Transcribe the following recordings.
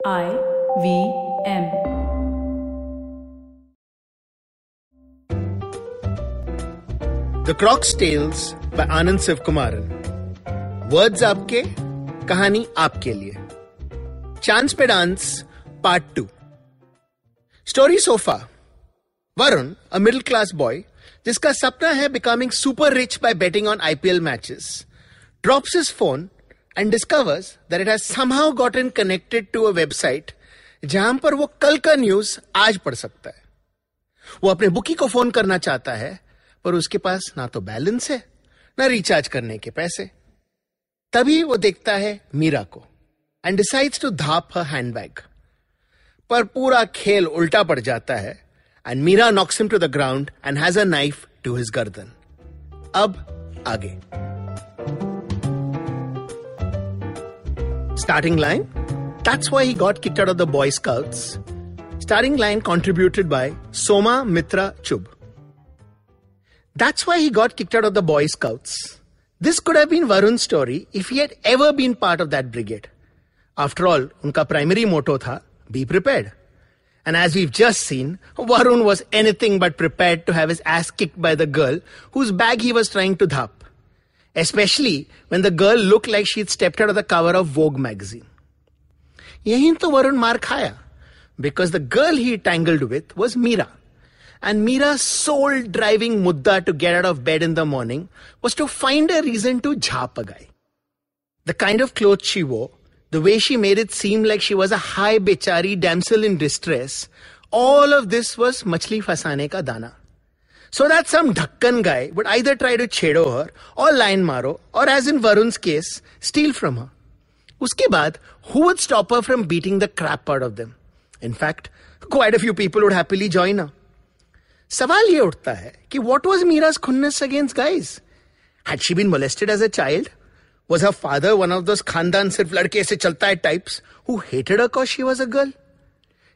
I V M the crooks tales by Anand Shiva Kumaran words आपके, कहानी आपके लिए. चांस पे dance part two story so far Varun a middle class boy जिसका सपना है becoming super rich by betting on IPL matches drops his phone and discovers that it has somehow gotten connected to a website जहाँ पर वो कल का news आज पढ़ सकता है। वो अपने बुकी को फ़ोन करना चाहता है, पर उसके पास ना तो बैलेंस है, ना रिचार्ज करने के पैसे। तभी वो देखता है मीरा को एंड डिसाइड्स टू धाप हर हैंडबैग पर पूरा खेल उल्टा पड़ जाता है and Meera knocks him to the ground and has a knife to his गर्दन। अब आगे। starting line. That's why he got kicked out of the Boy Scouts. Starting line contributed by Soma Mitra Chub. That's why he got kicked out of the Boy Scouts. This could have been Varun's story if he had ever been part of that brigade. After all, unka primary motto tha, be prepared. And as we've just seen, Varun was anything but prepared to have his ass kicked by the girl whose bag he was trying to dhap Especially when the girl looked like she'd stepped out of the cover of Vogue magazine. यहीं तो वरुण मार खाया because the girl he tangled with was Meera and Meera sole driving मुद्दा to get out of bed in the morning was to find a reason to zap a guy the kind of cloth she वो the way she made it seem like she was a high bechari damsel in distress, all of this was machli fasane ka dana. So that some dhakkan guy would either try to chedo her or line maro or as in Varun's case, steal from her. उसके बाद who would stop her from beating the crap out of them? In fact, quite a few people would happily join her. सवाल ये उठता है कि what was Mira's खुन्नस against guys? Had she been molested as a child? Was her father one of those खानदान सिर्फ लड़के से चलता है types who hated her cause she was a girl?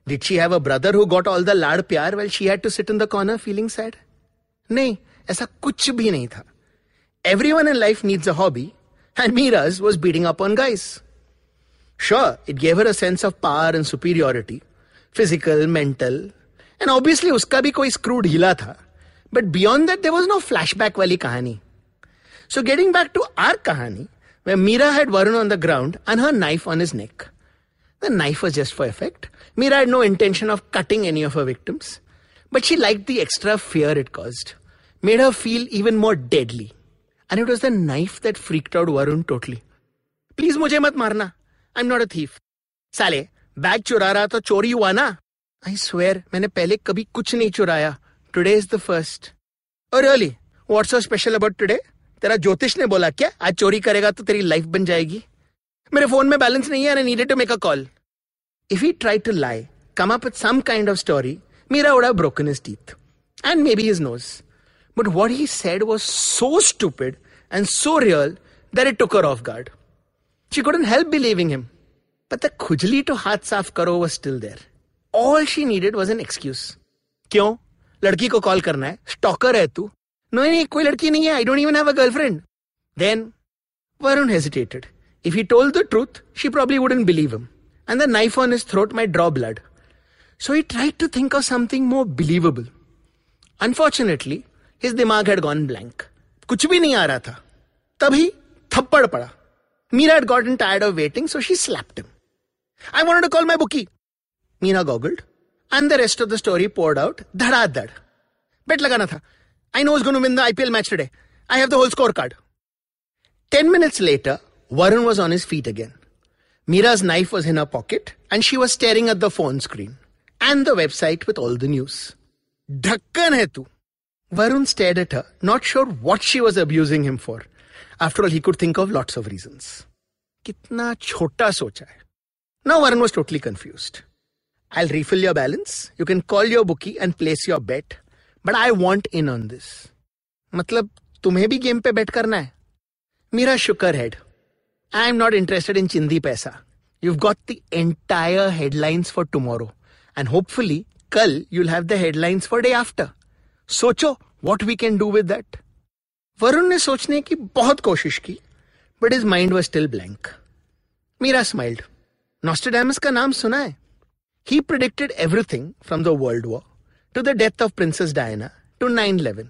Did she have a brother who got all the लाड़ प्यार while she had to sit in the corner feeling sad? नहीं, ऐसा कुछ भी नहीं था। Everyone in life needs a hobby and Meera's was beating up on guys sure it gave her a of power and superiority physical mental and obviously उसका भी कोई screw ढीला था। But beyond that there was no flashback वाली कहानी। So getting back to our कहानी way Meera had Varun on the ground and her knife on his neck the knife was just for effect Meera had no intention of cutting any of her victims but she like the extra fear it cause made her feel even more deadly. And it was the knife that freaked out Varun totally. Please मुझे मत मारना I am not a thief साले bag चुरा रहा तो चोरी हुआ ना आई स्वेयर मैंने पहले कभी कुछ नहीं चुराया टुडे इज़ द फ़र्स्ट और really what's so special about today तेरा ज्योतिष ने बोला क्या आज चोरी करेगा तो तेरी लाइफ बन जाएगी मेरे फ़ोन में बैलेंस नहीं है I needed to make a call if he try to lie come up with some kind of story, Mira would have broken his teeth and maybe his nose. But what he said was so stupid and so real that it took her off guard. She couldn't help believing him. But the khujli to हाथ साफ करो was still there. All she needed was an excuse. क्यों लड़की को call करना है stalker है तू नहीं नहीं कोई लड़की नहीं है I don't even have a girlfriend then Varun hesitated. If he told the truth, she probably wouldn't believe him, and the knife on his throat might draw blood. So he tried to think of something more believable. Unfortunately, his दिमाग had gone blank कुछ भी नहीं आ रहा था। तभी थप्पड़ पड़ा। Meera had got tired of waiting so she slapped him I want to call my bookie Meena googled and the rest of the story poured out धड़ाधड़। बेट लगाना था। I know is gonna win the IPL match today I have the whole score card ten minutes later Varun was on his feet again Meera's knife was in a pocket and she was staring at the phone screen and the website with all the news ढक्कन है तू। Varun stared at her, not sure what she was abusing him for. After all, he could think of lots of reasons. कितना छोटा सोचा है. Now Varun was totally confused. I'll refill your balance. You can call your bookie and place your bet. But I want in on this. मतलब तुम्हें भी game पे बेट करना है Meera shook her head I am not interested in चिंदी पैसा you've got the entire headlines for tomorrow and hopefully kal you'll have the headlines for day after सोचो, what we can do with that Varun ने सोचने की बहुत कोशिश की but his mind was still blank Meera smiled Nostradamus का नाम सुना है? He predicted everything from the world war to the death of princess Diana to nine eleven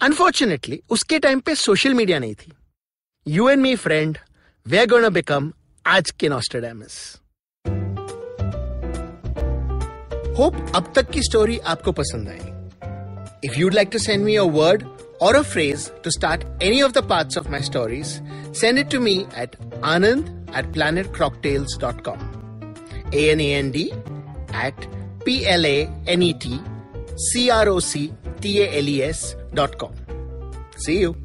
unfortunately उसके टाइम पे सोशल मीडिया नहीं थी. You and me friend we gonna become आज के नॉस्टरडेमस होप अब तक की स्टोरी आपको पसंद आई If you'd like to send me a word or a phrase to start any of the parts of my stories, send it to me at anand at planetcrocktails.com. A-N-A-N-D at P-L-A-N-E-T C-R-O-C-T-A-L-E-S dot com. See you.